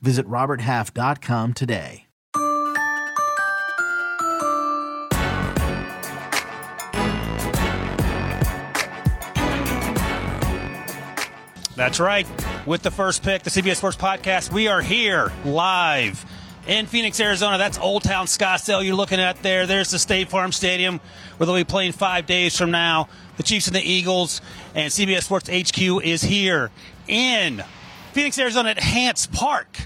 Visit RobertHalf.com today. That's right. With the first pick, the CBS Sports Podcast, we are here live in Phoenix, Arizona. That's Old Town Scottsdale you're looking at there. There's the State Farm Stadium where they'll be playing five days from now. The Chiefs and the Eagles. And CBS Sports HQ is here in Phoenix, Arizona at Hance Park,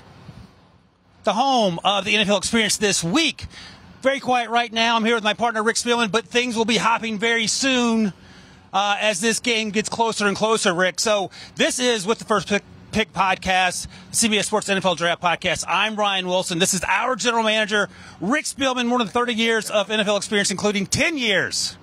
the home of the NFL experience this week. Very quiet right now. I'm here with my partner Rick Spielman, but things will be hopping very soon uh, as this game gets closer and closer, Rick. So this is with the first pick. Pick podcast, CBS Sports NFL Draft podcast. I'm Ryan Wilson. This is our general manager, Rick Spielman, more than 30 years of NFL experience, including 10 years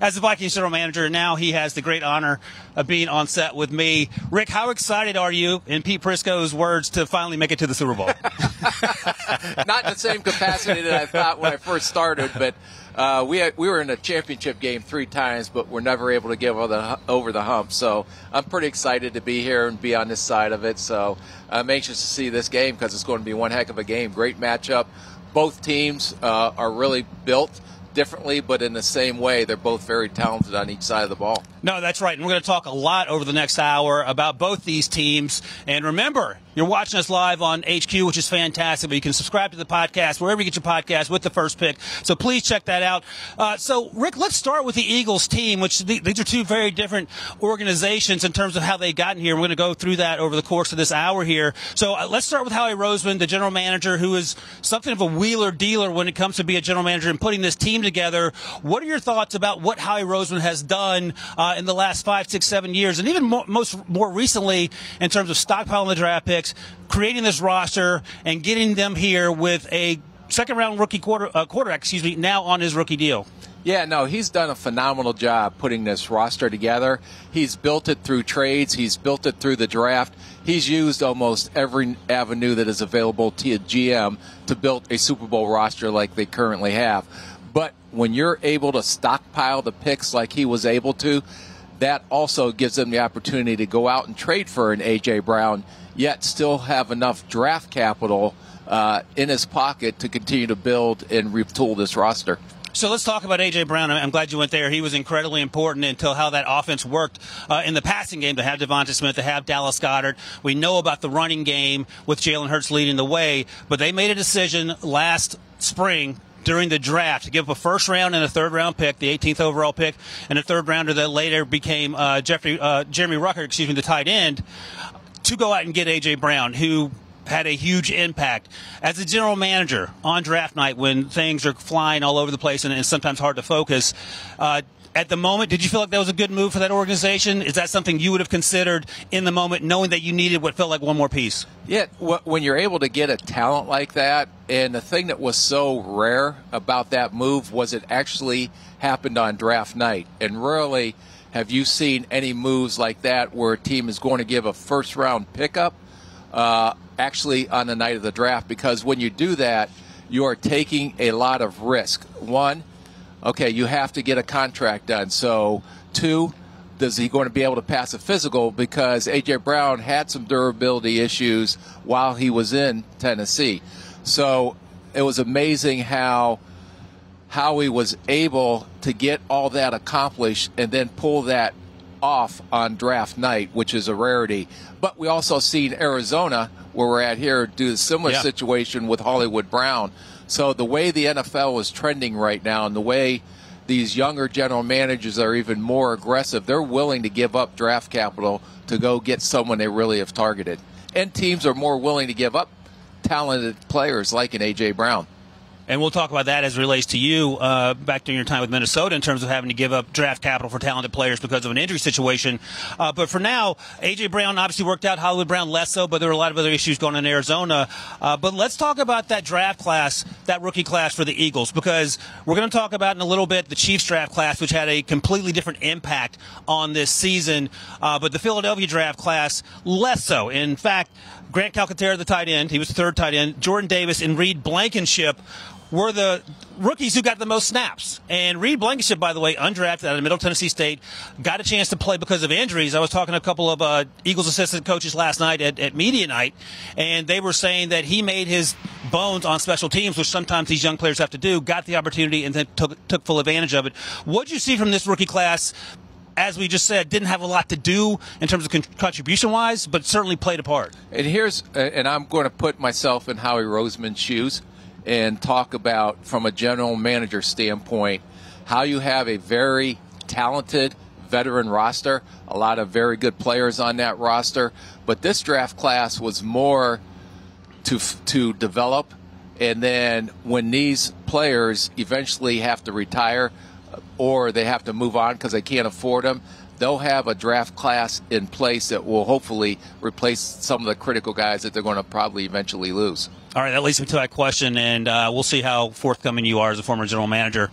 as the Vikings general manager. Now he has the great honor of being on set with me. Rick, how excited are you, in Pete Prisco's words, to finally make it to the Super Bowl? Not in the same capacity that I thought when I first started, but uh, we had, we were in a championship game three times, but we're never able to get over the, over the hump. So I'm pretty excited to be here and be on this side of it. So I'm anxious to see this game because it's going to be one heck of a game. Great matchup. Both teams uh, are really built differently, but in the same way. They're both very talented on each side of the ball. No, that's right. And we're going to talk a lot over the next hour about both these teams. And remember, you're watching us live on HQ, which is fantastic. But you can subscribe to the podcast wherever you get your podcast with the first pick. So please check that out. Uh, so, Rick, let's start with the Eagles team, which th- these are two very different organizations in terms of how they've gotten here. We're going to go through that over the course of this hour here. So uh, let's start with Howie Roseman, the general manager, who is something of a wheeler dealer when it comes to be a general manager and putting this team together. What are your thoughts about what Howie Roseman has done uh, in the last five, six, seven years, and even more, most more recently in terms of stockpiling the draft picks, creating this roster, and getting them here with a second round rookie quarter uh, quarterback, excuse me, now on his rookie deal. Yeah, no, he's done a phenomenal job putting this roster together. He's built it through trades, he's built it through the draft. He's used almost every avenue that is available to a GM to build a Super Bowl roster like they currently have. But when you're able to stockpile the picks like he was able to, that also gives them the opportunity to go out and trade for an A.J. Brown, yet still have enough draft capital uh, in his pocket to continue to build and retool this roster. So let's talk about AJ Brown. I'm glad you went there. He was incredibly important until how that offense worked uh, in the passing game to have Devonta Smith, to have Dallas Goedert. We know about the running game with Jalen Hurts leading the way, but they made a decision last spring during the draft to give up a first round and a third round pick, the 18th overall pick, and a third rounder that later became uh, Jeffrey uh, Jeremy Rucker, excuse me, the tight end, to go out and get AJ Brown, who had a huge impact as a general manager on draft night when things are flying all over the place and, and sometimes hard to focus. Uh, at the moment, did you feel like that was a good move for that organization? Is that something you would have considered in the moment, knowing that you needed what felt like one more piece? Yeah, when you're able to get a talent like that, and the thing that was so rare about that move was it actually happened on draft night. And rarely have you seen any moves like that where a team is going to give a first round pickup uh, actually on the night of the draft because when you do that, you are taking a lot of risk. One, okay, you have to get a contract done. So, two, is he going to be able to pass a physical because AJ Brown had some durability issues while he was in Tennessee. So it was amazing how how he was able to get all that accomplished and then pull that off on draft night, which is a rarity. But we also seen Arizona, where we're at here, do a similar yeah. situation with Hollywood Brown. So the way the NFL is trending right now, and the way these younger general managers are even more aggressive, they're willing to give up draft capital to go get someone they really have targeted. And teams are more willing to give up talented players like an AJ Brown. And we'll talk about that as it relates to you uh, back during your time with Minnesota in terms of having to give up draft capital for talented players because of an injury situation. Uh, but for now, A.J. Brown obviously worked out, Hollywood Brown less so, but there were a lot of other issues going on in Arizona. Uh, but let's talk about that draft class, that rookie class for the Eagles, because we're going to talk about in a little bit the Chiefs draft class, which had a completely different impact on this season. Uh, but the Philadelphia draft class, less so. In fact, Grant Calcaterra, the tight end, he was the third tight end. Jordan Davis and Reed Blankenship were the rookies who got the most snaps. And Reed Blankenship, by the way, undrafted out of Middle Tennessee State, got a chance to play because of injuries. I was talking to a couple of uh, Eagles assistant coaches last night at, at media night, and they were saying that he made his bones on special teams, which sometimes these young players have to do, got the opportunity, and then took, took full advantage of it. What did you see from this rookie class? As we just said, didn't have a lot to do in terms of con- contribution wise, but certainly played a part. And here's, and I'm going to put myself in Howie Roseman's shoes and talk about, from a general manager standpoint, how you have a very talented veteran roster, a lot of very good players on that roster. But this draft class was more to to develop, and then when these players eventually have to retire uh, or they have to move on because they can't afford them, they'll have a draft class in place that will hopefully replace some of the critical guys that they're going to probably eventually lose. All right, that leads me to that question, and uh, we'll see how forthcoming you are as a former general manager.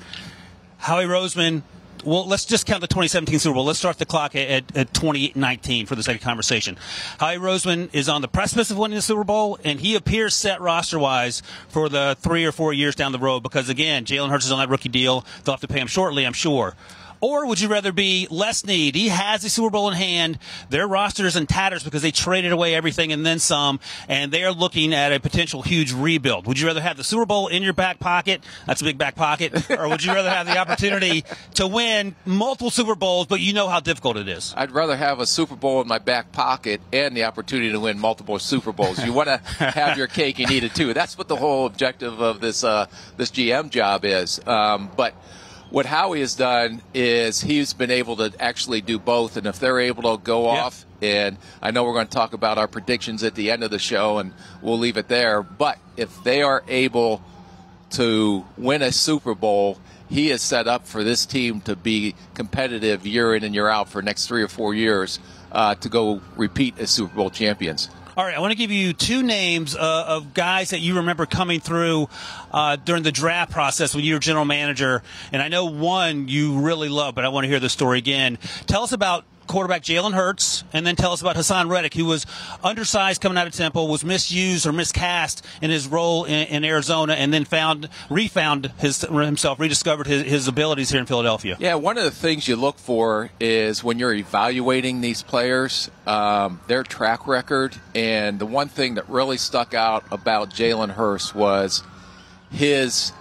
Howie Roseman, well, let's just count the 2017 Super Bowl. Let's start the clock at, at 2019 for the sake of conversation. Howie Roseman is on the precipice of winning the Super Bowl, and he appears set roster wise for the three or four years down the road because, again, Jalen Hurts is on that rookie deal. They'll have to pay him shortly, I'm sure. Or would you rather be less need? He has the Super Bowl in hand. Their roster is in tatters because they traded away everything and then some, and they are looking at a potential huge rebuild. Would you rather have the Super Bowl in your back pocket? That's a big back pocket. or would you rather have the opportunity to win multiple Super Bowls, but you know how difficult it is? I'd rather have a Super Bowl in my back pocket and the opportunity to win multiple Super Bowls. You want to have your cake and eat it too. That's what the whole objective of this uh, this GM job is. Um, but what Howie has done is he's been able to actually do both. And if they're able to go yeah. off, and I know we're going to talk about our predictions at the end of the show, and we'll leave it there. But if they are able to win a Super Bowl, he is set up for this team to be competitive year in and year out for next three or four years uh, to go repeat as Super Bowl champions. All right, I want to give you two names uh, of guys that you remember coming through uh, during the draft process when you were general manager. And I know one you really love, but I want to hear the story again. Tell us about quarterback Jalen Hurts, and then tell us about Haason Reddick, who was undersized coming out of Temple, was misused or miscast in his role in, in Arizona, and then found, refound his, himself, rediscovered his, his abilities here in Philadelphia. Yeah, one of the things you look for is when you're evaluating these players, um, their track record, and the one thing that really stuck out about Jalen Hurts was his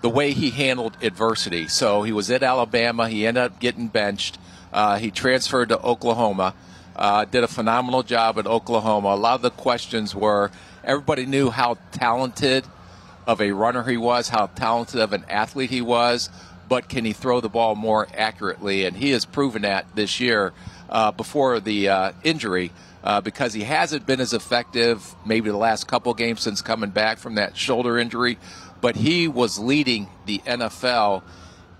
the way he handled adversity. So he was at Alabama. He ended up getting benched. Uh, he transferred to Oklahoma, uh, did a phenomenal job at Oklahoma. A lot of the questions were everybody knew how talented of a runner he was, how talented of an athlete he was, but can he throw the ball more accurately? And he has proven that this year uh, before the uh, injury. Uh, because he hasn't been as effective maybe the last couple games since coming back from that shoulder injury, but he was leading the NFL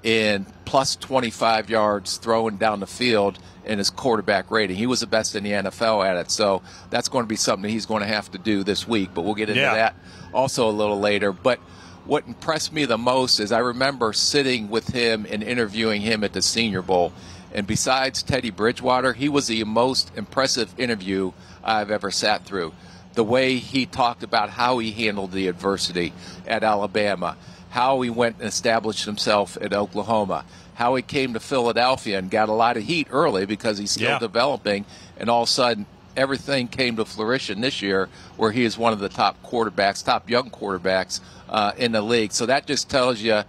in plus 25 yards throwing down the field in his quarterback rating. He was the best in the NFL at it. So that's going to be something he's going to have to do this week. But we'll get into yeah. that also a little later. But what impressed me the most is I remember sitting with him and interviewing him at the Senior Bowl. And besides Teddy Bridgewater, he was the most impressive interview I've ever sat through. The way he talked about how he handled the adversity at Alabama, how he went and established himself at Oklahoma, how he came to Philadelphia and got a lot of heat early because he's still yeah. developing, and all of a sudden everything came to fruition this year where he is one of the top quarterbacks, top young quarterbacks uh, in the league. So that just tells you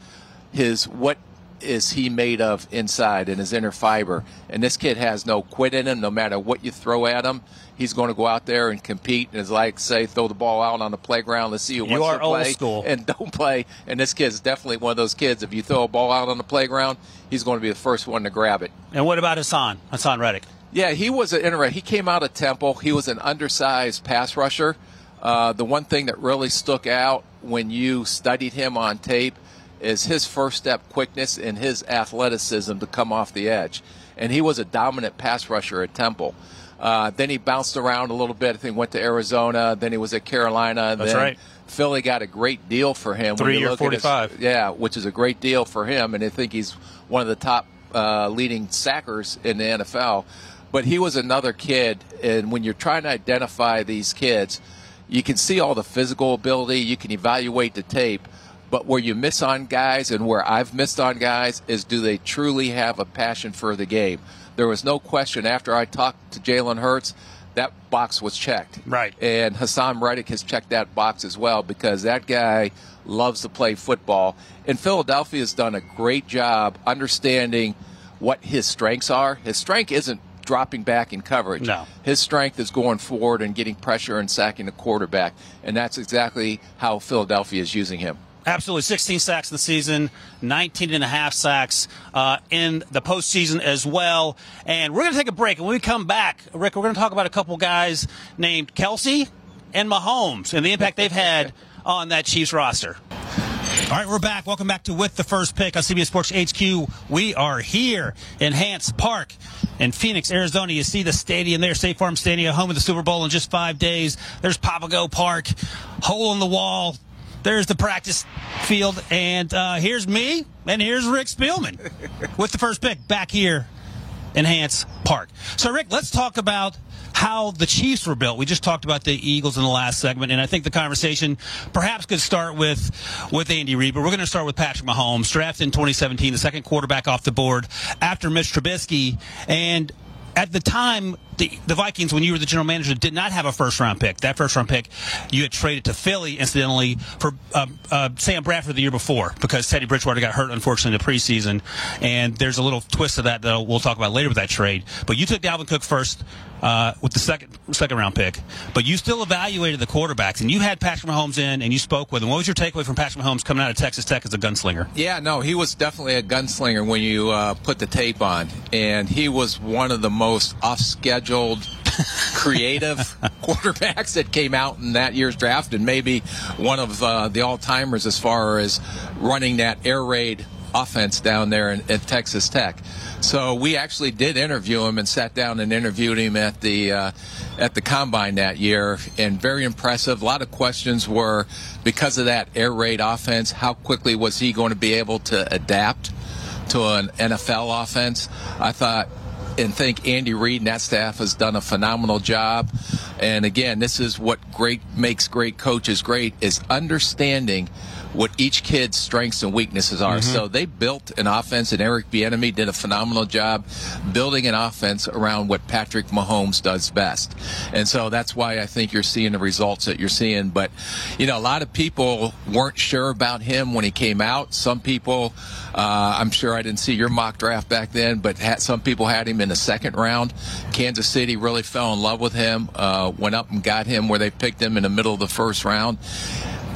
his what is he made of inside and his inner fiber. And this kid has no quit in him. No matter what you throw at him, he's going to go out there and compete. And it's like say, throw the ball out on the playground. Let's see who you wants to play school. and don't play. And this kid's definitely one of those kids. If you throw a ball out on the playground, he's going to be the first one to grab it. And what about Haason? Haason Reddick. Yeah, he was an interesting. He came out of Temple. He was an undersized pass rusher. Uh, the one thing that really stuck out when you studied him on tape is his first step quickness and his athleticism to come off the edge. And he was a dominant pass rusher at Temple. Uh, then he bounced around a little bit. I think went to Arizona. Then he was at Carolina. That's then right. Philly got a great deal for him. Three year, look 45. yeah, which is a great deal for him. And I think he's one of the top uh, leading sackers in the NFL. But he was another kid. And when you're trying to identify these kids, you can see all the physical ability, you can evaluate the tape. But where you miss on guys and where I've missed on guys is do they truly have a passion for the game? There was no question after I talked to Jalen Hurts, that box was checked. Right. And Haason Reddick has checked that box as well because that guy loves to play football. And Philadelphia has done a great job understanding what his strengths are. His strength isn't dropping back in coverage. No. His strength is going forward and getting pressure and sacking the quarterback. And that's exactly how Philadelphia is using him. Absolutely. 16 sacks in the season, 19 and a half sacks uh, in the postseason as well. And we're going to take a break. And when we come back, Rick, we're going to talk about a couple guys named Kelce and Mahomes and the impact they've had on that Chiefs roster. All right, we're back. Welcome back to With the First Pick on CBS Sports HQ. We are here in Hance Park in Phoenix, Arizona. You see the stadium there, State Farm Stadium, home of the Super Bowl in just five days. There's Papago Park, hole in the wall. There's the practice field. And uh, here's me, and here's Rick Spielman with the first pick back here in Hance Park. So, Rick, let's talk about how the Chiefs were built. We just talked about the Eagles in the last segment, and I think the conversation perhaps could start with with Andy Reid, but we're going to start with Patrick Mahomes, drafted in 2017, the second quarterback off the board after Mitch Trubisky, and at the time, the, the Vikings, when you were the general manager, did not have a first round pick. That first round pick, you had traded to Philly, incidentally, for um, uh, Sam Bradford the year before because Teddy Bridgewater got hurt, unfortunately, in the preseason. And there's a little twist to that that we'll talk about later with that trade. But you took Dalvin Cook first uh, with the second second round pick, but you still evaluated the quarterbacks, and you had Patrick Mahomes in, and you spoke with him. What was your takeaway from Patrick Mahomes coming out of Texas Tech as a gunslinger? Yeah, no, he was definitely a gunslinger when you uh, put the tape on, and he was one of the most off-scheduled, creative quarterbacks that came out in that year's draft, and maybe one of uh, the all-timers as far as running that air raid offense down there in, at Texas Tech. So we actually did interview him and sat down and interviewed him at the uh, at the combine that year, and very impressive. A lot of questions were because of that air raid offense. How quickly was he going to be able to adapt to an NFL offense? I thought and think Andy Reid and that staff has done a phenomenal job. And again, this is what great makes great coaches great is understanding what each kid's strengths and weaknesses are. Mm-hmm. So they built an offense, and Eric Bieniemy did a phenomenal job building an offense around what Patrick Mahomes does best. And so that's why I think you're seeing the results that you're seeing. But you know, a lot of people weren't sure about him when he came out. Some people, uh, I'm sure I didn't see your mock draft back then, but had, some people had him in the second round. Kansas City really fell in love with him, uh, went up and got him where they picked him in the middle of the first round.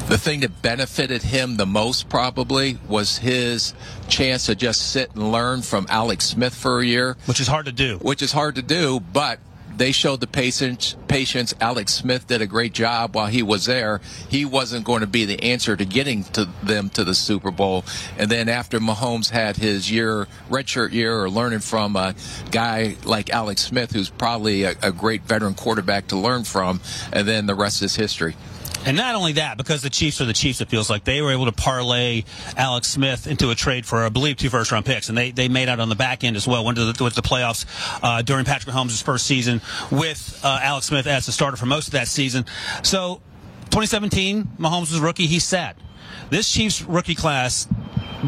The thing that benefited him the most probably was his chance to just sit and learn from Alex Smith for a year, Which is hard to do. which is hard to do, but they showed the patience. Patience. Alex Smith did a great job while he was there. He wasn't going to be the answer to getting to them to the Super Bowl. And then after Mahomes had his year, redshirt year, or learning from a guy like Alex Smith, who's probably a, a great veteran quarterback to learn from, and then the rest is history. And not only that, because the Chiefs are the Chiefs, it feels like they were able to parlay Alex Smith into a trade for, I believe, two first round picks. And they, they made out on the back end as well. Went to the, the playoffs uh, during Patrick Mahomes' first season with uh, Alex Smith as the starter for most of that season. So 2017, Mahomes was rookie. He sat. This Chiefs rookie class,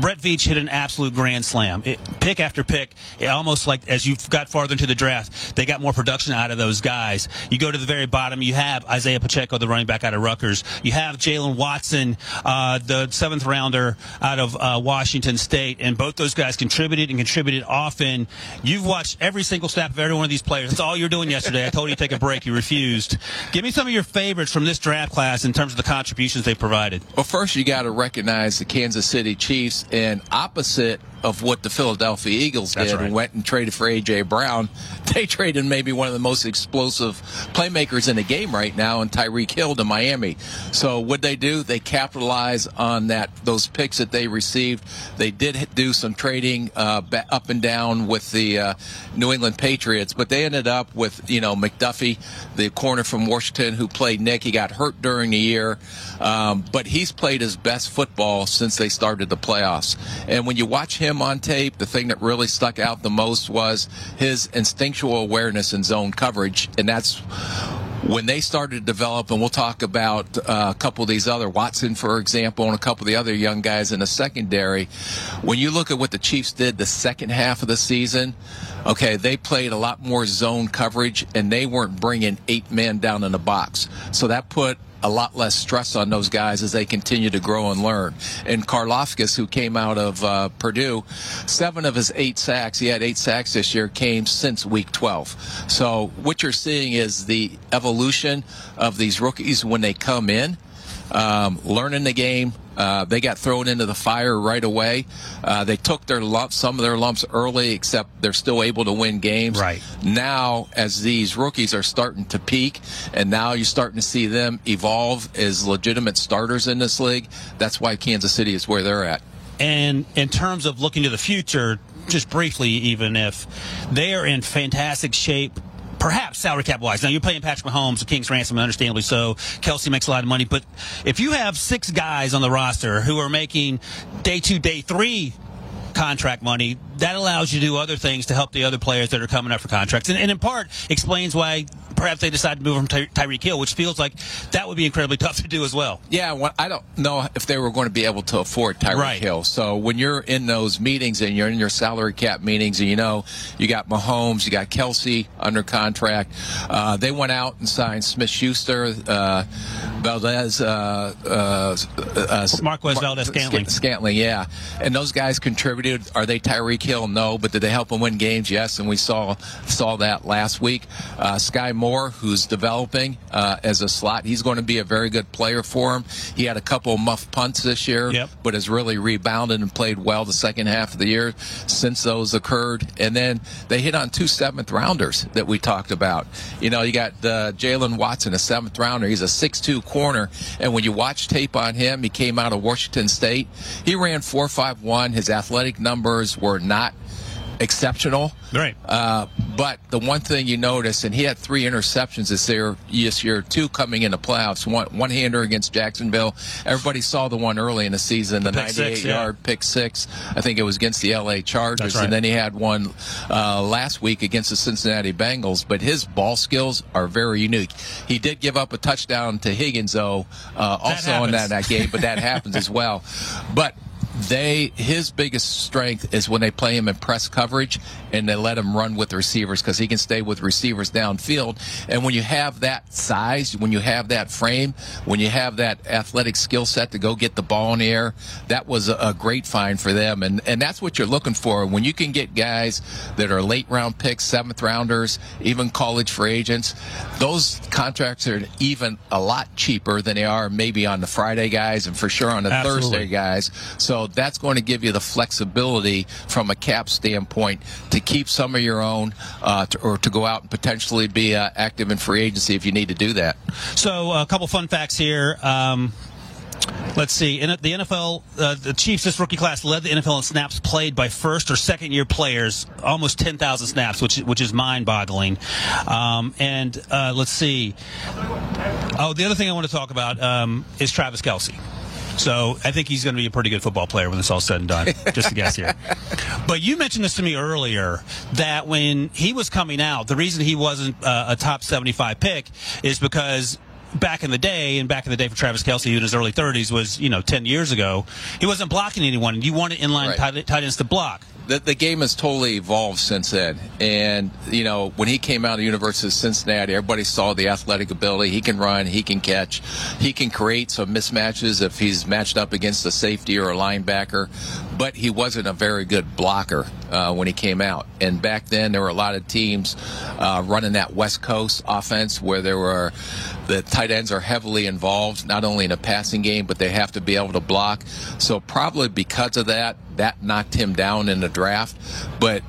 Brett Veach hit an absolute grand slam. It, pick after pick, almost like as you got farther into the draft, they got more production out of those guys. You go to the very bottom, you have Isaiah Pacheco, the running back out of Rutgers. You have Jaylen Watson, uh, the seventh rounder out of uh, Washington State, and both those guys contributed and contributed often. You've watched every single snap of every one of these players. That's all you were doing yesterday. I told you to take a break. You refused. Give me some of your favorites from this draft class in terms of the contributions they provided. Well, first you got to recognize the Kansas City Chiefs, and opposite of what the Philadelphia Eagles did right. and went and traded for A.J. Brown. They traded maybe one of the most explosive playmakers in the game right now in Tyreek Hill to Miami. So what they do? They capitalize on that those picks that they received. They did do some trading uh, up and down with the uh, New England Patriots, but they ended up with you know McDuffie, the corner from Washington who played Nick. He got hurt during the year, um, but he's played his best football since they started the playoffs. And when you watch him on tape, the thing that really stuck out the most was his instinctual awareness in zone coverage, and that's when they started to develop, and we'll talk about uh, a couple of these other Watson, for example, and a couple of the other young guys in the secondary. When you look at what the Chiefs did the second half of the season, okay, they played a lot more zone coverage, and they weren't bringing eight men down in the box, so that put a lot less stress on those guys as they continue to grow and learn. And Karlaftis, who came out of uh, Purdue, seven of his eight sacks, he had eight sacks this year, came since week 12. So what you're seeing is the evolution of these rookies when they come in. Um, learning the game, uh, they got thrown into the fire right away. Uh, they took their lumps, some of their lumps early, except they're still able to win games. Right. Now, as these rookies are starting to peak, and now you're starting to see them evolve as legitimate starters in this league, that's why Kansas City is where they're at. And in terms of looking to the future, just briefly, even if they are in fantastic shape. Perhaps salary cap wise. Now you're paying Patrick Mahomes, the King's ransom, understandably so. Kelce makes a lot of money, but if you have six guys on the roster who are making day two, day three contract money, that allows you to do other things to help the other players that are coming up for contracts, and, and in part explains why perhaps they decided to move from Ty- Tyreek Hill, which feels like that would be incredibly tough to do as well. Yeah, well, I don't know if they were going to be able to afford Tyreek Right. Hill. So when you're in those meetings and you're in your salary cap meetings, and you know you got Mahomes, you got Kelce under contract, uh, they went out and signed Smith Schuster, uh, Valdes, uh, uh, uh, Marquez Valdes-Scantling. Scantling, yeah. And those guys contributed. Are they Tyreek Hill? No, but did they help him win games? Yes. And we saw saw that last week. Uh, Sky Moore, who's developing uh, as a slot, he's going to be a very good player for him. He had a couple of muff punts this year, Yep. but has really rebounded and played well the second half of the year since those occurred. And then they hit on two seventh rounders that we talked about. You know, you got uh, Jaylen Watson, a seventh rounder. He's a six-two corner, and when you watch tape on him, he came out of Washington State. He ran four five one. His athletic numbers were not exceptional. Right. Uh, but the one thing you notice, and he had three interceptions this year, this year, two coming in the playoffs, one one hander against Jacksonville. Everybody saw the one early in the season, the, pick 98 six, yeah. yard pick six. I think it was against the LA Chargers, right. and then he had one uh, last week against the Cincinnati Bengals. But his ball skills are very unique. He did give up a touchdown to Higgins, though, uh, also in that, that game, but that happens as well. But they his biggest strength is when they play him in press coverage and they let him run with the receivers because he can stay with receivers downfield. And when you have that size, when you have that frame, when you have that athletic skill set to go get the ball in the air, that was a, a great find for them. And and that's what you're looking for when you can get guys that are late round picks, seventh rounders, even college free agents. Those contracts are even a lot cheaper than they are maybe on the Friday guys and for sure on the Absolutely. Thursday guys. So that's going to give you the flexibility from a cap standpoint to keep some of your own, uh, to, or to go out and potentially be uh, active in free agency if you need to do that. So a couple fun facts here. Um, let's see. In the NFL, uh, the Chiefs this rookie class led the NFL in snaps played by first or second year players, almost 10,000 snaps, which which is mind boggling. Um, and uh, let's see. Oh, the other thing I want to talk about um, is Travis Kelce. So I think he's going to be a pretty good football player when it's all said and done. Just a guess here. But you mentioned this to me earlier that when he was coming out, the reason he wasn't uh, a top 75 pick is because back in the day, and back in the day for Travis Kelce, who in his early 30s was, you know, 10 years ago, he wasn't blocking anyone. And you wanted inline Right. tight, tight ends to block. The, the game has totally evolved since then. And, you know, when he came out of the University of Cincinnati, everybody saw the athletic ability. He can run, he can catch, he can create some mismatches if he's matched up against a safety or a linebacker. But he wasn't a very good blocker uh, when he came out. And back then, there were a lot of teams uh, running that West Coast offense where there were the tight ends are heavily involved, not only in a passing game, but they have to be able to block. So probably because of that, that knocked him down in the draft. But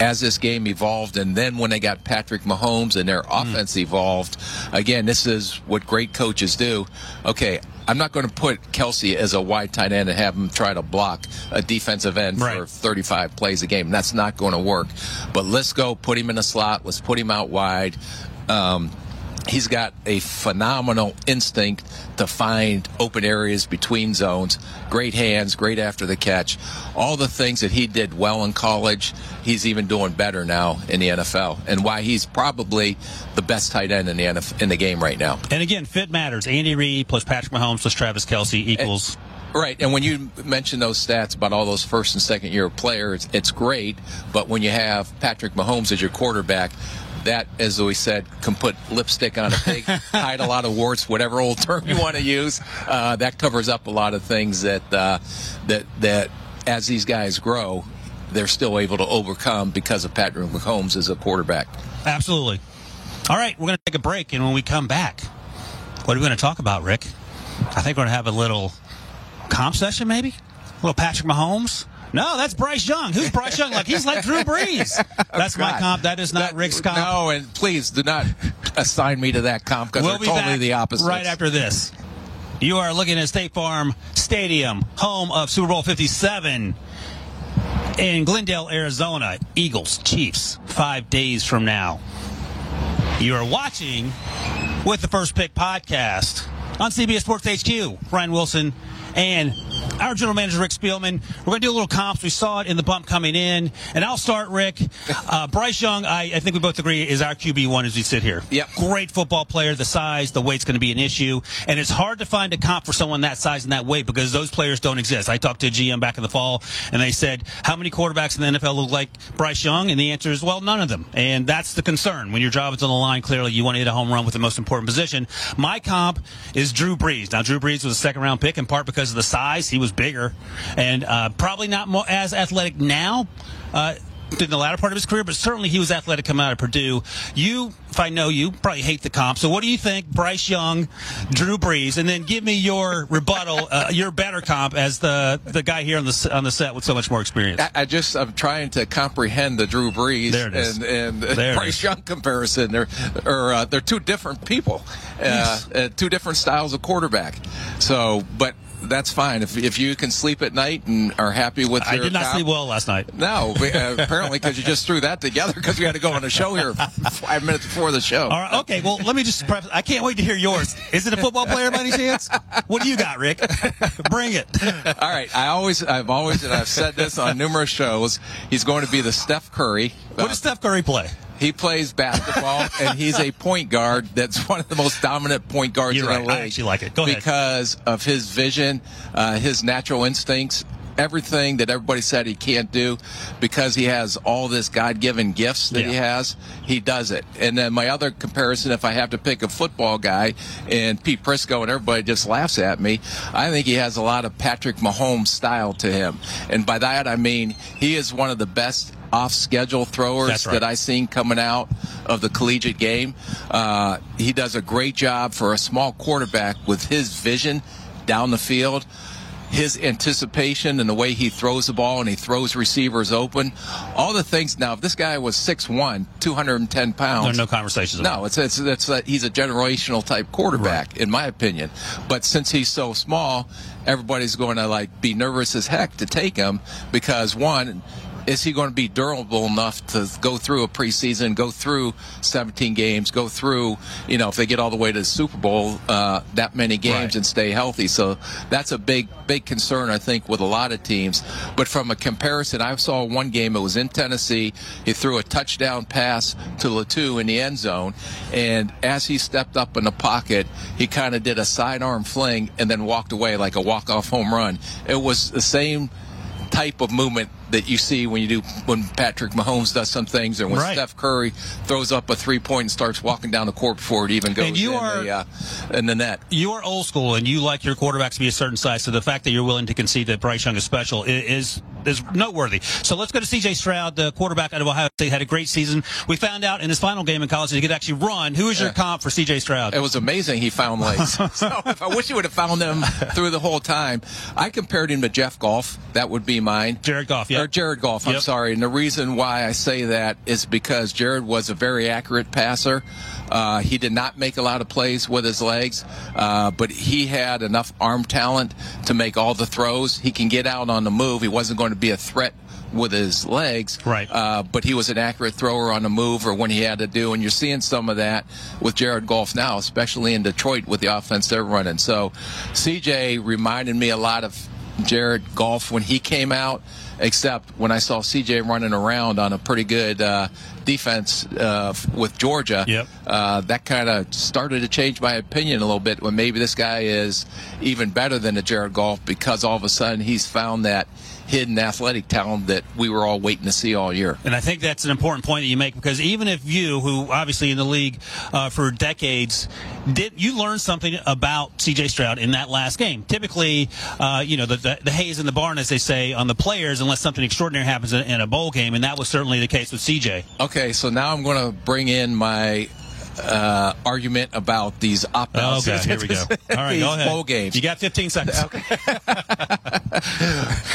as this game evolved, and then when they got Patrick Mahomes and their mm. offense evolved, again, this is what great coaches do. Okay, I'm not going to put Kelce as a wide tight end and have him try to block a defensive end right. for 35 plays a game. That's not going to work. But let's go put him in a slot. Let's put him out wide. Um, he's got a phenomenal instinct to find open areas between zones. Great hands, great after the catch. All the things that he did well in college, he's even doing better now in the NFL. And why he's probably the best tight end in the NFL, in the game right now. And again, fit matters. Andy Reid plus Patrick Mahomes plus Travis Kelce equals. And, Right, and when you mention those stats about all those first and second year players, it's great. But when you have Patrick Mahomes as your quarterback, that, as we said, can put lipstick on a pig, hide a lot of warts, whatever old term you want to use. Uh, that covers up a lot of things that uh, that that as these guys grow, they're still able to overcome because of Patrick Mahomes as a quarterback. Absolutely. All right, we're going to take a break, and when we come back, what are we going to talk about, Rick? I think we're going to have a little comp session, maybe. A little Patrick Mahomes. No, that's Bryce Young. Who's Bryce Young? Like he's like Drew Brees. That's oh, my comp. That is not that, Rick's comp. No, and please do not assign me to that comp because we'll they're totally the opposite. Right after this, you are looking at State Farm Stadium, home of Super Bowl 57 in Glendale, Arizona. Eagles, Chiefs, five days from now. You are watching with the First Pick podcast on CBS Sports HQ. Ryan Wilson and our general manager, Rick Spielman. We're going to do a little comps. We saw it in the bump coming in. And I'll start, Rick. Uh, Bryce Young, I, I, think we both agree, is our QB1 as we sit here. Yep. Great football player. The size, the weight's going to be an issue. And it's hard to find a comp for someone that size and that weight because those players don't exist. I talked to a GM back in the fall, and they said, How many quarterbacks in the NFL look like Bryce Young? And the answer is, Well, none of them. And that's the concern. When your job is on the line, clearly you want to hit a home run with the most important position. My comp is Drew Brees. Now, Drew Brees was a second round pick in part because of the size. He was bigger and uh, probably not more, as athletic now. Uh, in the latter part of his career, but certainly he was athletic coming out of Purdue. You, if I know you, probably hate the comp. So what do you think, Bryce Young, Drew Brees, and then give me your rebuttal, uh, your better comp as the the guy here on the on the set with so much more experience. I, I just I'm trying to comprehend the Drew Brees and and there Bryce Young comparison. They're or uh, they're two different people, uh, yes. uh, two different styles of quarterback. So, but that's fine. If, if you can sleep at night and are happy with I did not sleep well last night. No, uh, apparently because you just threw that together because we had to go on a show here five minutes before the show. All right, okay, well, let me just preface. I can't wait to hear yours. Is it a football player by any chance? What do you got, Rick? Bring it. All right. I always, I've always, and I've said this on numerous shows, he's going to be the Steph Curry. What does Steph Curry play? He plays basketball, and he's a point guard that's one of the most dominant point guards You're in right. the league. I actually like it. Go ahead. Because of his vision, uh, his natural instincts, everything that everybody said he can't do because he has all this God-given gifts that yeah. he has. He does it. And then my other comparison, if I have to pick a football guy, and Pete Prisco and everybody just laughs at me, I think he has a lot of Patrick Mahomes style to him. And by that I mean he is one of the best off schedule throwers right. that I seen coming out of the collegiate game. Uh, he does a great job for a small quarterback with his vision down the field. His anticipation and the way he throws the ball and he throws receivers open, all the things. Now, if this guy was 6'1", 210 pounds, there are no conversations. No, it's it's, it's a, he's a generational type quarterback, right. in my opinion. But since he's so small, everybody's going to like be nervous as heck to take him because one, is he going to be durable enough to go through a preseason, go through 17 games, go through, you know, if they get all the way to the Super Bowl, uh, that many games right. and stay healthy? So that's a big, big concern, I think, with a lot of teams. But from a comparison, I saw one game, it was in Tennessee. He threw a touchdown pass to Latu in the end zone. And as he stepped up in the pocket, he kind of did a sidearm fling and then walked away like a walk-off home run. It was the same type of movement that you see when you do when Patrick Mahomes does some things, or when Right. Steph Curry throws up a three point and starts walking down the court before it even goes And you in, are- the, uh, in the net. You are old school, and you like your quarterbacks to be a certain size. So the fact that you're willing to concede that Bryce Young is special is is noteworthy. So let's go to C.J. Stroud, the quarterback out of Ohio State, had a great season. We found out in his final game in college that he could actually run. Who is your Yeah. comp for C.J. Stroud? It was amazing he found legs. so if I wish he would have found them through the whole time. I compared him to Jeff Golf. That would be mine. Jared Goff, yeah. Or Jared Goff, I'm Yep. sorry. And the reason why I say that is because Jared was a very accurate passer. Uh, he did not make a lot of plays with his legs, uh, but he had enough arm talent to make all the throws. He can get out on the move. He wasn't going to be a threat with his legs. Right. Uh, but he was an accurate thrower on the move or when he had to do. And you're seeing some of that with Jared Goff now, especially in Detroit with the offense they're running. So CJ reminded me a lot of Jared Goff when he came out, except when I saw CJ running around on a pretty good uh, defense uh, with Georgia. Yep. Uh, that kind of started to change my opinion a little bit when maybe this guy is even better than a Jared Goff because all of a sudden he's found that hidden athletic talent that we were all waiting to see all year. And I think that's an important point that you make because even if you, who obviously in the league uh, for decades, did you learn something about C.J. Stroud in that last game? Typically, uh, you know, the, the, the hay is in the barn, as they say, on the players, unless something extraordinary happens in, in a bowl game, and that was certainly the case with C.J. Okay, so now I'm going to bring in my uh, argument about these opt-outs. Okay, here we go. All right, go ahead. Bowl games. You got 15 seconds.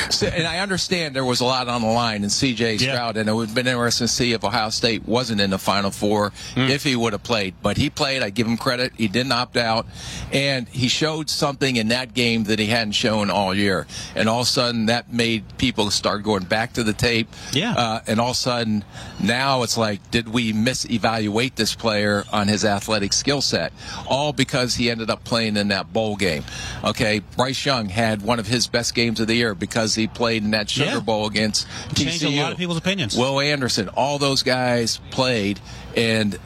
So- and I understand there was a lot on the line in C.J. Yeah. Stroud, and it would have been interesting to see if Ohio State wasn't in the Final Four Hmm. if he would have played. But he played. I give him credit. He didn't opt out, and he showed something in that game that he hadn't shown all year. And all of a sudden, that made people start going back to the tape. Yeah. Uh, and all of a sudden, now it's like, did we misevaluate this player on his athletic skill set? All because he ended up playing in that bowl game. Okay, Bryce Young had one of his best games of the year because he played in that Sugar Yeah. Bowl against Changed a lot of people's opinions. Will Anderson, all those guys played, and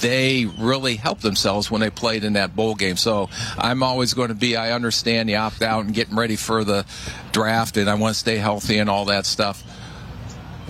they really helped themselves when they played in that bowl game. So I'm always going to be, I understand the opt out and getting ready for the draft, and I want to stay healthy and all that stuff.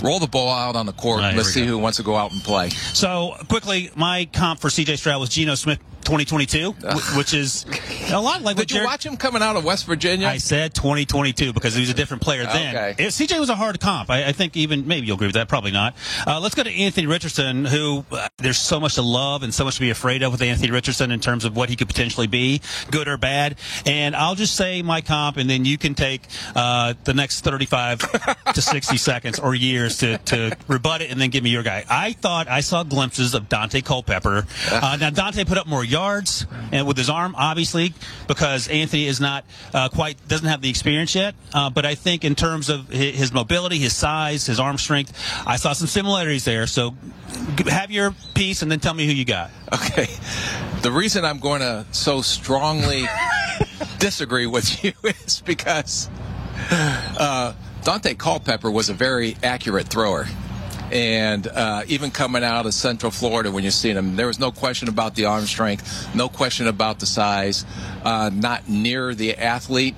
Roll the ball out on the court. Right, Let's see go. who wants to go out and play. So quickly, my comp for C.J. Stroud was Geno Smith 2022, which is a lot like what Did you Jared- watch him coming out of West Virginia? I said 2022 because he was a different player then. Okay. If CJ was a hard comp. I, I think even maybe you'll agree with that. Probably not. Uh, let's go to Anthony Richardson, who uh, there's so much to love and so much to be afraid of with Anthony Richardson in terms of what he could potentially be, good or bad. And I'll just say my comp, and then you can take uh, the next 35 to 60 seconds or years to, to rebut it, and then give me your guy. I thought I saw glimpses of Daunte Culpepper. Uh, now Daunte put up more yards and with his arm, obviously, because Anthony is not uh, quite doesn't have the experience yet. Uh, but I think in terms of his mobility, his size, his arm strength, I saw some similarities there. So have your piece and then tell me who you got. Okay. The reason I'm going to so strongly disagree with you is because uh, Daunte Culpepper was a very accurate thrower. And uh, even coming out of Central Florida, when you're seeing him, there was no question about the arm strength, no question about the size, uh, not near the athlete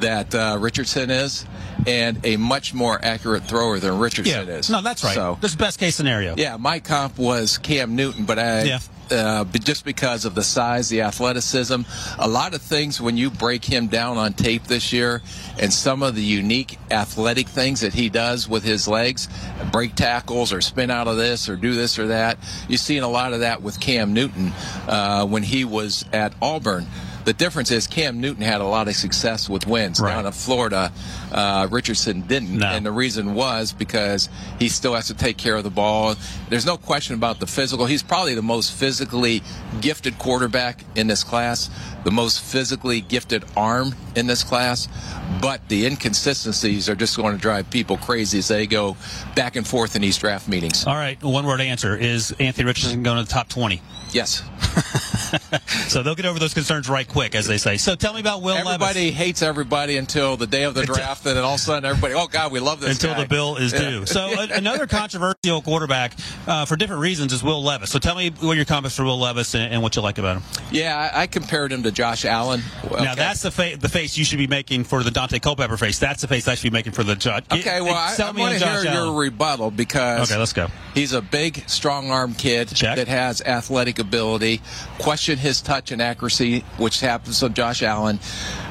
that uh, Richardson is, and a much more accurate thrower than Richardson is. no, that's right. So, this is best case scenario. yeah, my comp was Cam Newton, but I, Yeah. Uh, just because of the size, the athleticism, a lot of things when you break him down on tape this year, and some of the unique athletic things that he does with his legs, break tackles or spin out of this or do this or that, you've seen a lot of that with Cam Newton uh, when he was at Auburn. The difference is Cam Newton had a lot of success with wins Right. down in Florida. Uh, Richardson didn't, No. and the reason was because he still has to take care of the ball. There's no question about the physical. He's probably the most physically gifted quarterback in this class, the most physically gifted arm in this class. But the inconsistencies are just going to drive people crazy as they go back and forth in these draft meetings. All right, one word answer is Anthony Richardson going to the top 20. Yes. so they'll get over those concerns right quick, as they say. So tell me about Will everybody Levis. hates everybody until the day of the draft, and then all of a sudden everybody, oh God, we love this until guy. the bill is due. So a, another controversial quarterback uh, for different reasons is Will Levis. So tell me what your comments for Will Levis and, and what you like about him. Yeah, I, I compared him to Josh Allen. Okay. Now that's the fa- the face you should be making for the Daunte Culpepper face. That's the face I should be making for the judge. Okay, well, I, I want to hear your rebuttal because okay, let's go. He's a big, strong-arm kid Check. that has athletic ability. Question his touch and accuracy, which happens to Josh Allen.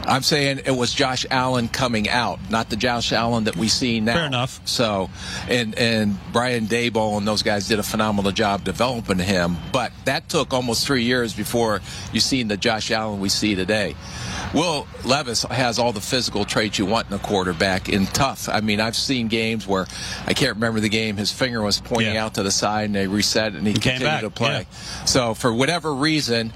I'm saying it was Josh Allen coming out, not the Josh Allen that we see now. Fair enough. So, and and Brian Daboll and those guys did a phenomenal job developing him, but that took almost three years before you seen the Josh Allen we see today. Will Levis has all the physical traits you want in a quarterback in tough. I mean, I've seen games where I can't remember the game. His finger was pointing Yeah. out to the side and they reset and he, He came continued to play. yeah. So for whatever reason,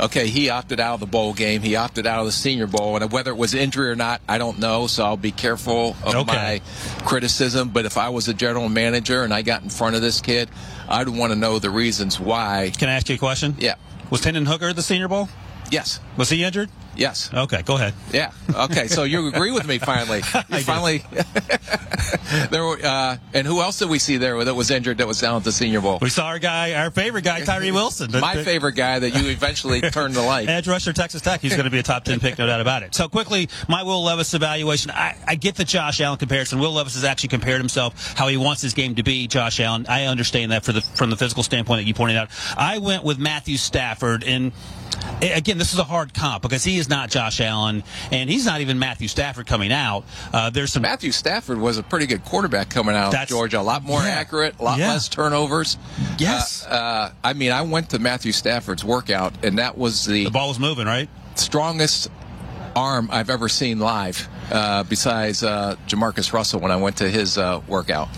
okay, he opted out of the bowl game. He opted out of the Senior Bowl, and whether it was injury or not, I don't know. So I'll be careful of Okay. my criticism. But if I was a general manager and I got in front of this kid, I'd want to know the reasons why. Can I ask you a question? Yeah. Was Hendon Hooker at the Senior Bowl? Yes. Was he injured? Yes. Okay, go ahead. Yeah. Okay. So you agree with me finally. Finally. there were, uh, and who else did we see there that was injured that was down at the Senior Bowl? We saw our guy, our favorite guy, Tyree Wilson. My favorite guy that you eventually turned to like. Edge rusher, Texas Tech. He's going to be a top 10 pick, no doubt about it. So, quickly, my Will Levis evaluation. I, I get the Josh Allen comparison. Will Levis has actually compared himself how he wants his game to be, Josh Allen. I understand that for the, from the physical standpoint that you pointed out. I went with Matthew Stafford, and again, this is a hard comp because he is not Josh Allen, and he's not even Matthew Stafford coming out. Uh, there's some. Matthew Stafford was a pretty good quarterback coming out of Georgia. A lot more yeah. accurate, a lot Yeah. less turnovers. Yes. Uh, uh, I mean, I went to Matthew Stafford's workout, and that was the The ball was moving, right? strongest arm I've ever seen live, uh, besides uh, Jamarcus Russell when I went to his uh, workout.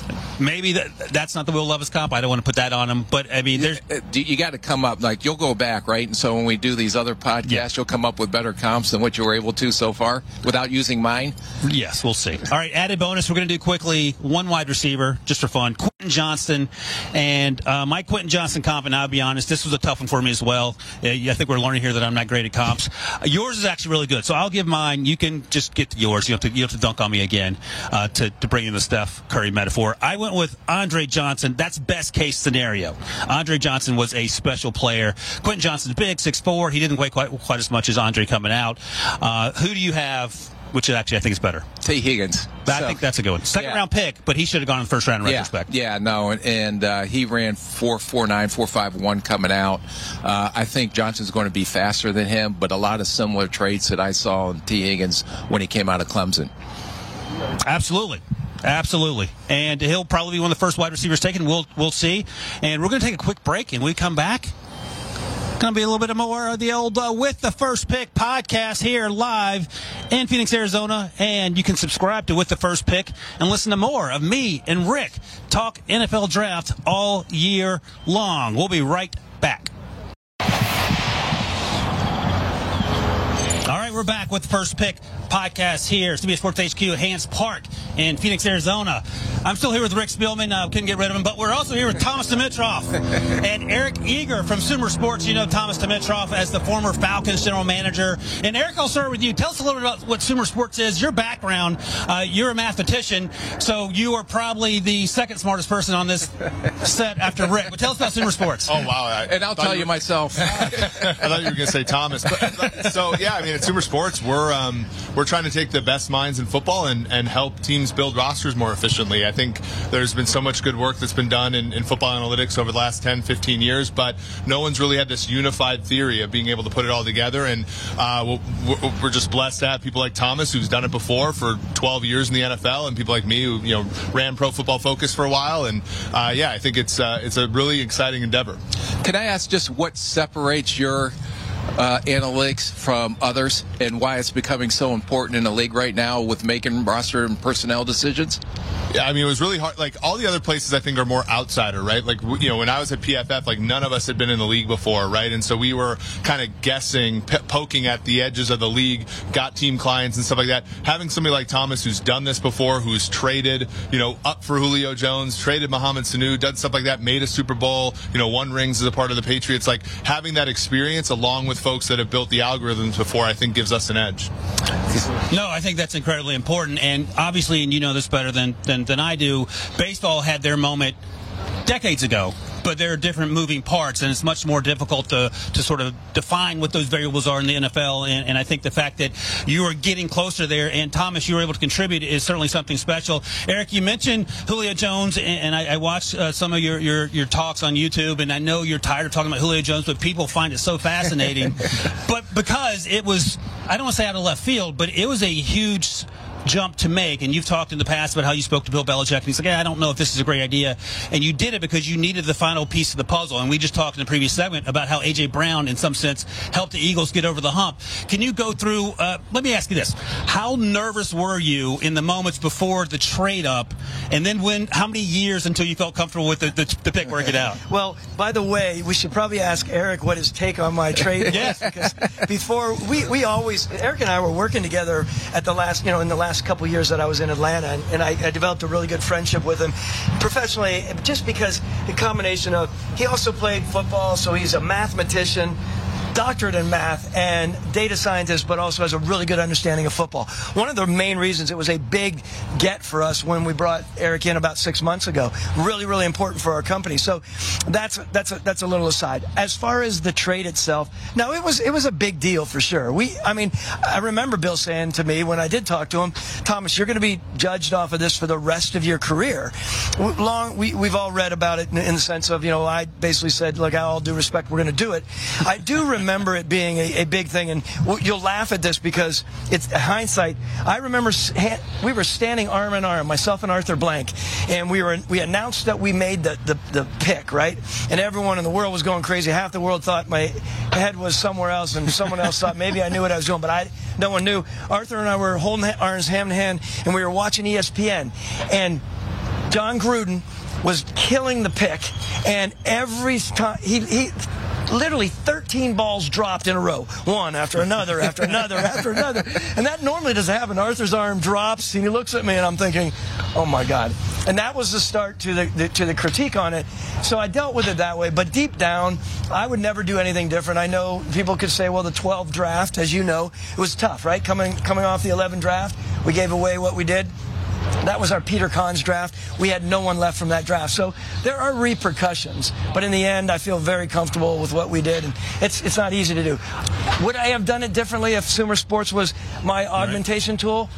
Maybe that, that's not the Will Levis comp. I don't want to put that on him, but I mean, there's. Uh, You got to come up like you'll go back, right? And so when we do these other podcasts, Yeah. you'll come up with better comps than what you were able to so far without using mine. Yes, we'll see. All right, added bonus. We're going to do quickly one wide receiver just for fun. Quentin Johnston, and uh, my Quentin Johnston comp. And I'll be honest, this was a tough one for me as well. Uh, I think we're learning here that I'm not great at comps. Yours is actually really good, so I'll give mine. You can just get to yours. You have to you have to dunk on me again uh, to to bring in the Steph Curry metaphor. I went with Andre Johnson. That's best case scenario. Andre Johnson was a special player. Quentin Johnston's big, six four. He didn't weigh quite quite as much as Andre coming out. Uh, who do you have? Which actually I think is better. Tee Higgins. I So- think that's a good one. Second Yeah. round pick, but he should have gone in the first round in yeah, retrospect. Yeah, no, and, and uh, he ran four four nine four five one coming out. Uh, I think Johnston's going to be faster than him, but a lot of similar traits that I saw in Tee Higgins when he came out of Clemson. Absolutely. Absolutely. And he'll probably be one of the first wide receivers taken. We'll we'll see. And we're going to take a quick break and we come back. Going to be a little bit more of the old uh, With the First Pick podcast here live in Phoenix, Arizona. And you can subscribe to With the First Pick and listen to more of me and Rick talk NFL draft all year long. We'll be right back. All right, we're back with the First Pick podcast here, CBS Sports HQ at Hance Park in Phoenix, Arizona. I'm still here with Rick Spielman. Uh, couldn't get rid of him, but we're also here with Thomas Dimitroff and Eric Eager from Sumer Sports. You know Thomas Dimitroff as the former Falcons general manager. And Eric, I'll start with you. Tell us a little bit about what Sumer Sports is. Your background. Uh, you're a mathematician, so you are probably the second smartest person on this set after Rick. But tell us about Sumer Sports. Oh wow! I, And I'll tell you were- myself. I thought you were going to say Thomas. But, so yeah, I mean, at Super Sports, we're um, we're trying to take the best minds in football and, and help teams build rosters more efficiently. I think there's been so much good work that's been done in, in football analytics over the last 10, 15 years, but no one's really had this unified theory of being able to put it all together. And uh, we're, we're just blessed to have people like Thomas, who's done it before for 12 years in the NFL, and people like me who you know ran Pro Football Focus for a while. And uh, yeah, I think it's uh, it's a really exciting endeavor. Can I ask just what separates your uh, analytics from others and why it's becoming so important in the league right now with making roster and personnel decisions? Yeah, I mean, it was really hard. Like all the other places, I think are more outsider, right? Like you know, when I was at PFF, like none of us had been in the league before, right? And so we were kind of guessing, p- poking at the edges of the league, got team clients and stuff like that. Having somebody like Thomas who's done this before, who's traded, you know, up for Julio Jones, traded Mohamed Sanu, done stuff like that, made a Super Bowl, you know, won rings as a part of the Patriots. Like having that experience along with folks that have built the algorithms before, I think gives us an edge. No, I think that's incredibly important, and obviously, and you know this better than than, than I do. Baseball had their moment decades ago but there are different moving parts, and it's much more difficult to, to sort of define what those variables are in the NFL. And, and I think the fact that you are getting closer there, and Thomas, you were able to contribute, is certainly something special. Eric, you mentioned Julio Jones, and, and I, I, watched uh, some of your, your, your talks on YouTube, and I know you're tired of talking about Julio Jones, but people find it so fascinating. but because it was, I don't want to say out of left field, but it was a huge jump to make. And you've talked in the past about how you spoke to Bill Belichick, and he's like, yeah, I don't know if this is a great idea. And you did it because you needed the final piece of the puzzle. And we just talked in the previous segment about how A.J. Brown, in some sense, helped the Eagles get over the hump. Can you go through, uh, let me ask you this. How nervous were you in the moments before the trade up? And then when, how many years until you felt comfortable with the, the, the pick working out? Well, by the way, we should probably ask Eric what his take on my trade yes. Because before, we, we always, Eric and I were working together at the last, you know, in the last couple years that I was in Atlanta, and, and I, I, developed a really good friendship with him professionally, just because the combination of he also played football, so he's a mathematician doctorate in math and data scientist, but also has a really good understanding of football. One of the main reasons it was a big get for us when we brought Eric in about six months ago. Really, really important for our company. So that's that's a, that's a little aside. As far as the trade itself, now it was it was a big deal for sure. We, I mean, I remember Bill saying to me when I did talk to him, Thomas, you're going to be judged off of this for the rest of your career. Long, we we've all read about it in, in the sense of you know I basically said, look, I all due respect, we're going to do it. I do remember remember it being a, a, big thing, and you'll laugh at this because it's hindsight. I remember we were standing arm in arm, myself and Arthur Blank, and we were we announced that we made the, the, the pick, right? And everyone in the world was going crazy. Half the world thought my head was somewhere else, and someone else thought maybe I knew what I was doing, but I no one knew. Arthur and I were holding arms hand in hand, and we were watching ESPN, and Jon Gruden was killing the pick, and every time he, he literally 13 balls dropped in a row, one after another, after another, after another. And that normally doesn't happen. Arthur's arm drops, and he looks at me, and I'm thinking, oh my God. And that was the start to the, the, to the critique on it. So I dealt with it that way. But deep down, I would never do anything different. I know people could say, well, the 12 draft, as you know, it was tough, right? Coming coming off the 11 draft, we gave away what we did. That was our Peter Kahn's draft. We had no one left from that draft. So there are repercussions. But in the end, I feel very comfortable with what we did. And it's, it's not easy to do. Would I have done it differently if Sumer Sports was my augmentation right. tool?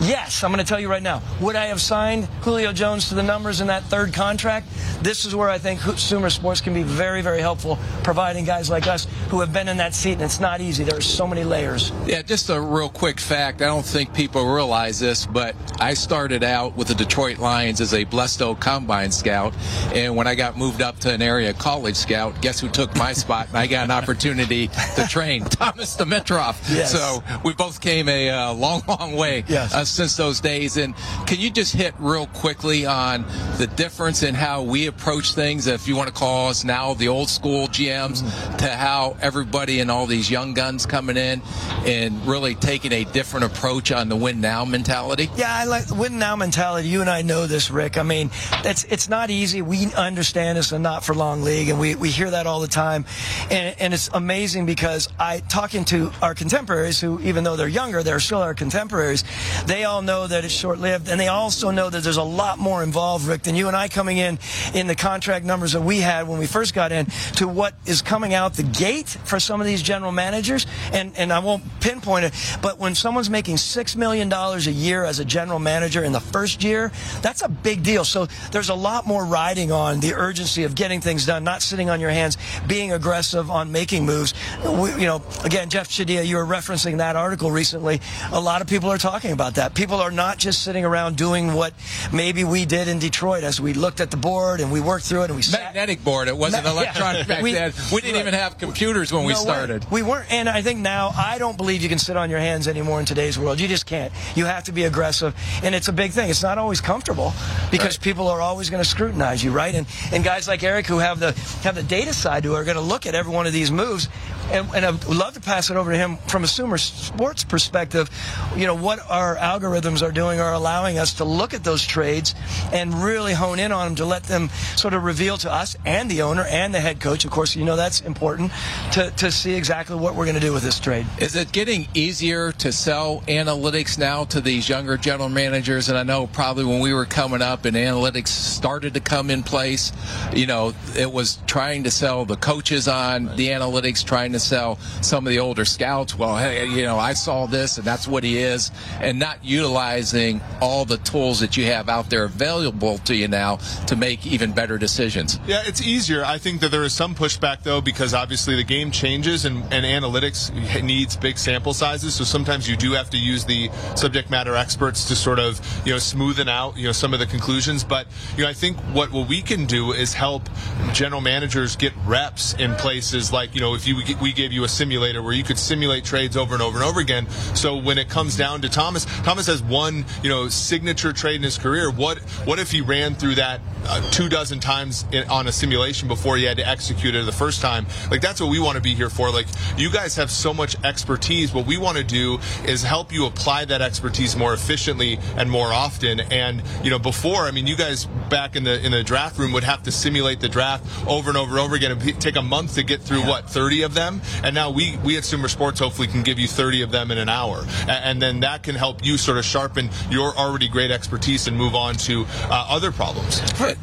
Yes, I'm going to tell you right now. Would I have signed Julio Jones to the numbers in that third contract? This is where I think Sumer Sports can be very, very helpful, providing guys like us who have been in that seat, and it's not easy. There are so many layers. Yeah, just a real quick fact. I don't think people realize this, but I started out with the Detroit Lions as a Blesto Combine Scout, and when I got moved up to an area college scout, guess who took my spot? And I got an opportunity to train Thomas Dimitroff. Yes. So we both came a uh, long, long way. Yes. Uh, since those days. And can you just hit real quickly on the difference in how we approach things, if you want to call us now the old school GMs, to how everybody and all these young guns coming in and really taking a different approach on the win now mentality? Yeah, I like the win now mentality. You and I know this, Rick. I mean, it's it's not easy. We understand it's a not for long league, and we, we hear that all the time. And, and it's amazing because I talking to our contemporaries who, even though they're younger, they're still our contemporaries. They all know that it's short lived, and they also know that there's a lot more involved, Rick, than you and I coming in in the contract numbers that we had when we first got in to what is coming out the gate for some of these general managers. And, and I won't pinpoint it, but when someone's making $6 million a year as a general manager in the first year, that's a big deal. So there's a lot more riding on the urgency of getting things done, not sitting on your hands, being aggressive on making moves. We, you know, again, Jeff Chadiha, you were referencing that article recently. A lot of people are talking about that that. People are not just sitting around doing what maybe we did in Detroit as we looked at the board and we worked through it and we sat. Magnetic board. It wasn't Ma- electronic yeah. back We- then. We didn't right. even have computers when we No way. started. We weren't, and I think now I don't believe you can sit on your hands anymore in today's world. You just can't. You have to be aggressive, and it's a big thing. It's not always comfortable because Right. people are always going to scrutinize you, right? And and guys like Eric who have the have the data side who are going to look at every one of these moves, and, and I'd love to pass it over to him from a Sumer Sports perspective. You know what our algorithms are doing are allowing us to look at those trades and really hone in on them to let them sort of reveal to us and the owner and the head coach. Of course, you know that's important to, to see exactly what we're going to do with this trade. Is it getting easier to sell analytics now to these younger general managers? And I know probably when we were coming up and analytics started to come in place, you know, it was trying to sell the coaches on the analytics, trying to sell some of the older scouts. Well, hey, you know, I saw this and that's what he is, and not utilizing all the tools that you have out there available to you now to make even better decisions. Yeah, it's easier. I think that there is some pushback though because obviously the game changes and, and analytics needs big sample sizes. So sometimes you do have to use the subject matter experts to sort of you know smoothen out you know some of the conclusions. But you know I think what what we can do is help general managers get reps in places like you know if you we gave you a simulator where you could simulate trades over and over and over again. So when it comes down to Thomas, Thomas has one you know signature trade in his career. What what if he ran through that uh, two dozen times in, on a simulation before he had to execute it the first time? Like that's what we want to be here for. Like you guys have so much expertise. What we want to do is help you apply that expertise more efficiently and more often. And you know before, I mean, you guys back in the in the draft room would have to simulate the draft over and over and over again. It'd take a month to get through what 30 of them, and now we we at Sumer Sports hopefully can give you 30 of them in an hour, A- and then that can help you sort of sharpen your already great expertise and move on to uh, other problems.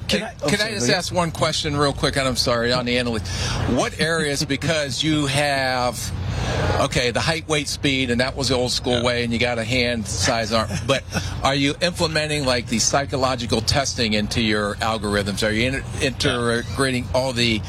Can I- oh, Can sorry, I just Lee. ask one question real quick? And I'm sorry on the analytics. What areas, because you have, okay, the height, weight, speed, and that was the old school way, and you got a hand size arm. But are you implementing like the psychological testing into your algorithms? Are you in- integrating all the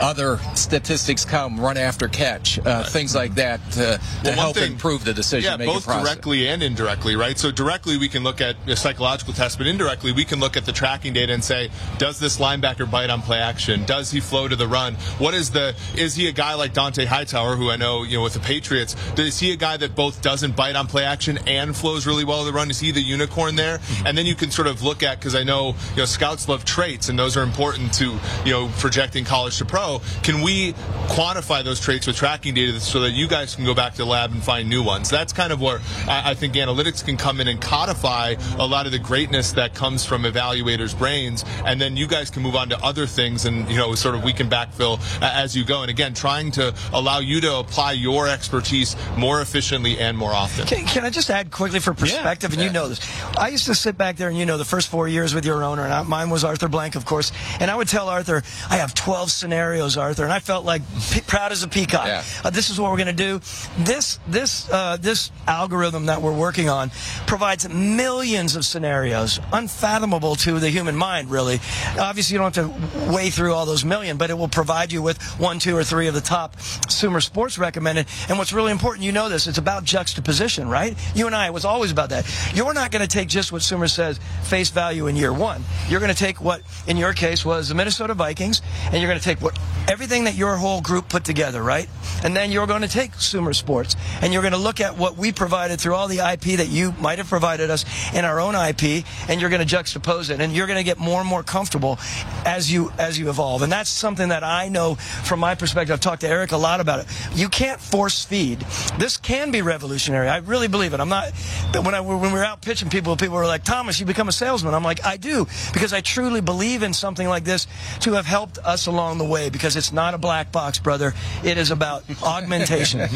other statistics come run after catch, uh, things like that to, to Well, one help thing- improve the decision Yeah, making both process? directly and indirectly, right? So directly, we can look at a psychological test, but indirectly, we can look at the tracking data and say, does this linebacker bite on play action? Does he flow to the run? What is the? Is he a guy like Dont'a Hightower, who I know you know with the Patriots? Is he a guy that both doesn't bite on play action and flows really well to the run? Is he the unicorn there? And then you can sort of look at because I know you know scouts love traits, and those are important to you know projecting college to pro. Can we quantify those traits with tracking data so that you guys can go back to the lab and find new ones? That's kind of where I, I think analytics can come in and codify a lot of the greatness that comes from evaluators' brains, and then you guys can move on to other things, and you know, sort of we can backfill as you go. And again, trying to allow you to apply your expertise more efficiently and more often. Can, can I just add quickly for perspective? And you know this. I used to sit back there and you know the first four years with your owner, and I, mine was Arthur Blank, of course. And I would tell Arthur, I have 12 scenarios, Arthur, and I felt like pe- proud as a peacock. Yeah. Uh, this is what we're going to do. This this uh, this algorithm that we're working on provides millions of scenarios, unfathomable to the human mind. Really, obviously you don't have to weigh through all those million, but it will provide you with one, two, or three of the top Sumer Sports recommended. And what's really important, you know this, it's about juxtaposition, right? You and I, it was always about that. You're not going to take just what Sumer says face value in year one. You're going to take what, in your case, was the Minnesota Vikings, and you're going to take what everything that your whole group put together, right? And then you're going to take Sumer Sports, and you're going to look at what we provided through all the IP that you might have provided us in our own IP, and you're going to juxtapose it, and you're going to get more and more comfortable as you as you evolve. And that's something that I know from my perspective. I've talked to Eric a lot about it. You can't force feed. This can be revolutionary. I really believe it. I'm not. When I when we were out pitching people, people were like, "Thomas, you become a salesman." I'm like, "I do," because I truly believe in something like this to have helped us along the way. Because it's not a black box, brother. It is about augmentation.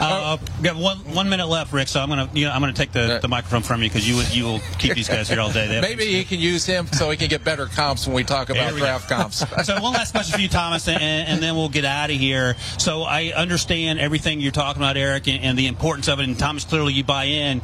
Uh, we got one one minute left, Rick. So I'm gonna you know I'm gonna take the, the microphone from you because you would- you will keep these guys here all day. They Maybe he can use him so he can get better comps when we talk about There we go. draft comps. so one last question for you, Thomas, and, and then we'll get out of here. So I understand everything you're talking about, Eric, and, and the importance of it. And Thomas, clearly you buy in.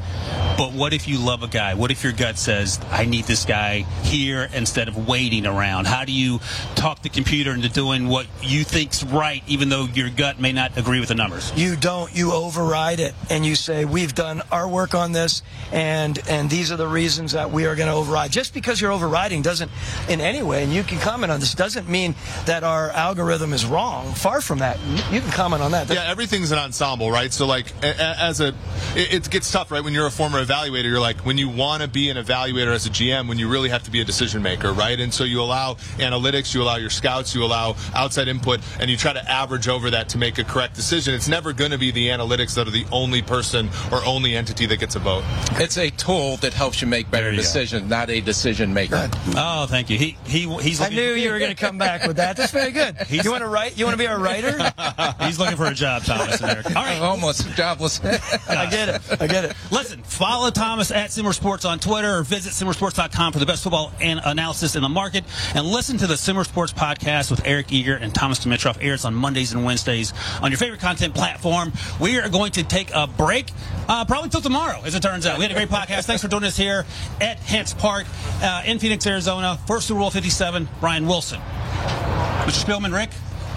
But what if you love a guy? What if your gut says, I need this guy here instead of waiting around? How do you talk the computer into doing what you think's right, even though your gut may not agree with the numbers? You don't. You override it, and you say, "We've done our work on this, and and these are the reasons that we are going to override." Just because you're overriding doesn't, in any way, and you can comment on this, doesn't mean that our algorithm is wrong. Far from that. You can comment on that. Yeah, everything's an ensemble, right? So, like, as a, it gets tough, right? When you're a former evaluator, you're like, when you want to be an evaluator as a GM, when you really have to be a decision maker, right? And so you allow analytics, you allow your scouts, you allow outside input, and you try to average over that to make a correct decision. It's never going to be the analytics that are the only person or only entity that gets a vote. It's a tool that helps you make better decisions, not a decision maker. Oh, thank you. He he he's. I knew you were going to come back with that. That's very good. you want to write? You want to be a writer? he's looking for a job, Thomas. All right, almost jobless. I get it. I get it. Listen, follow Thomas at Sumer Sports on Twitter or visit sumersports.com for the best football and analysis in the market, and listen to the Sumer Sports podcast with Eric Eager and Thomas Dimitroff Airs on Mondays and Wednesdays on your favorite content platform. We are going to take a break, uh, probably till tomorrow, as it turns out. We had a great podcast. Thanks for joining us here at Hance Park uh, in Phoenix, Arizona. First Super Bowl 57, Ryan Wilson. Mr. Spielman, Rick,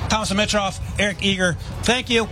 Thomas Dimitroff, Eric Eager, thank you.